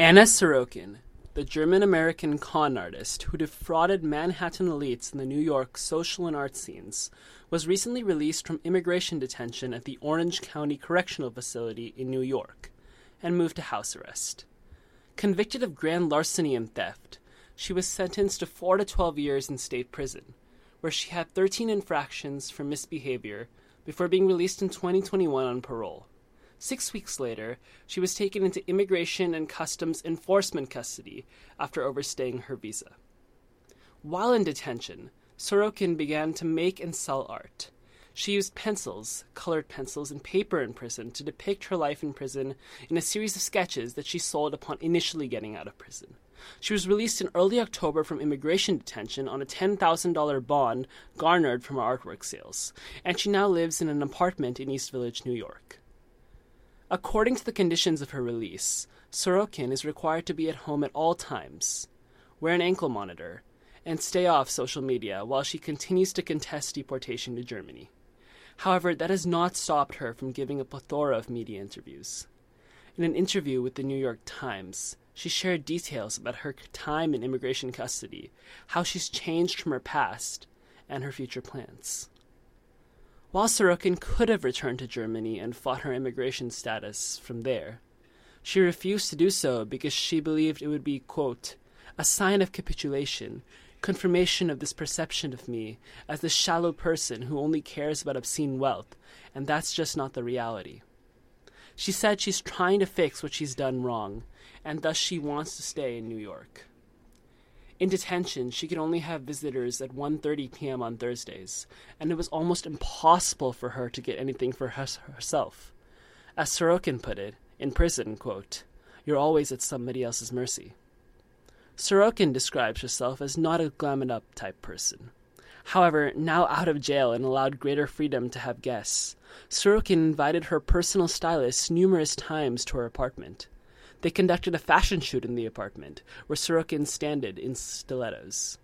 Anna Sorokin, the German American con artist who defrauded Manhattan elites in the New York social and art scenes, was recently released from immigration detention at the Orange County Correctional Facility in New York and moved to house arrest. Convicted of grand larceny and theft, she was sentenced to 4 to 12 years in state prison, where she had 13 infractions for misbehavior before being released in 2021 on parole. Six weeks later, she was taken into Immigration and Customs Enforcement custody after overstaying her visa. While in detention, Sorokin began to make and sell art. She used pencils, colored pencils, and paper in prison to depict her life in prison in a series of sketches that she sold upon initially getting out of prison. She was released in early October from immigration detention on a $10,000 bond garnered from her artwork sales, and she now lives in an apartment in East Village, New York. According to the conditions of her release, Sorokin is required to be at home at all times, wear an ankle monitor, and stay off social media while she continues to contest deportation to Germany. However, that has not stopped her from giving a plethora of media interviews. In an interview with the New York Times, she shared details about her time in immigration custody, how she's changed from her past, and her future plans. While Sorokin could have returned to Germany and fought her immigration status from there, she refused to do so because she believed it would be, quote, a sign of capitulation, confirmation of this perception of me as the shallow person who only cares about obscene wealth, and that's just not the reality. She said she's trying to fix what she's done wrong, and thus she wants to stay in New York. In detention, she could only have visitors at 1:30 p.m. on Thursdays, and it was almost impossible for her to get anything for herself. As Sorokin put it, in prison, quote, "You're always at somebody else's mercy." Sorokin describes herself as not a glam up type person. However, now out of jail and allowed greater freedom to have guests, Sorokin invited her personal stylist numerous times to her apartment. They conducted a fashion shoot in the apartment, where Sorokin standed in stilettos.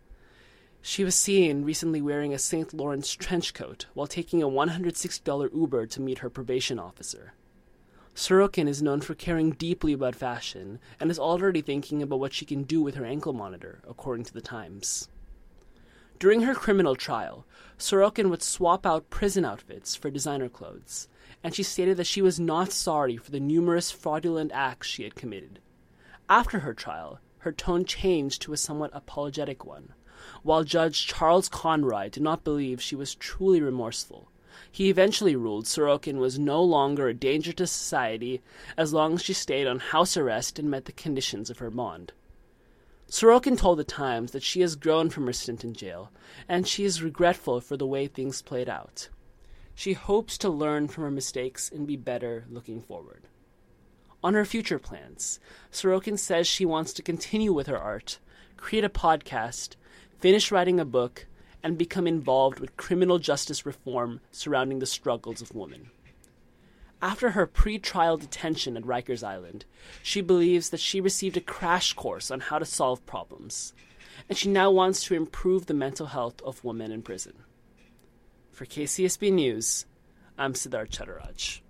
She was seen recently wearing a Saint Laurent trench coat while taking a $160 Uber to meet her probation officer. Sorokin is known for caring deeply about fashion and is already thinking about what she can do with her ankle monitor, according to the Times. During her criminal trial, Sorokin would swap out prison outfits for designer clothes, and she stated that she was not sorry for the numerous fraudulent acts she had committed. After her trial, her tone changed to a somewhat apologetic one, while Judge Charles Conroy did not believe she was truly remorseful. He eventually ruled Sorokin was no longer a danger to society as long as she stayed on house arrest and met the conditions of her bond. Sorokin told the Times that she has grown from her stint in jail, and she is regretful for the way things played out. She hopes to learn from her mistakes and be better looking forward. On her future plans, Sorokin says she wants to continue with her art, create a podcast, finish writing a book, and become involved with criminal justice reform surrounding the struggles of women. After her pre trial detention at Rikers Island, she believes that she received a crash course on how to solve problems, and she now wants to improve the mental health of women in prison. For KCSB News, I'm Siddharth Chattaraj.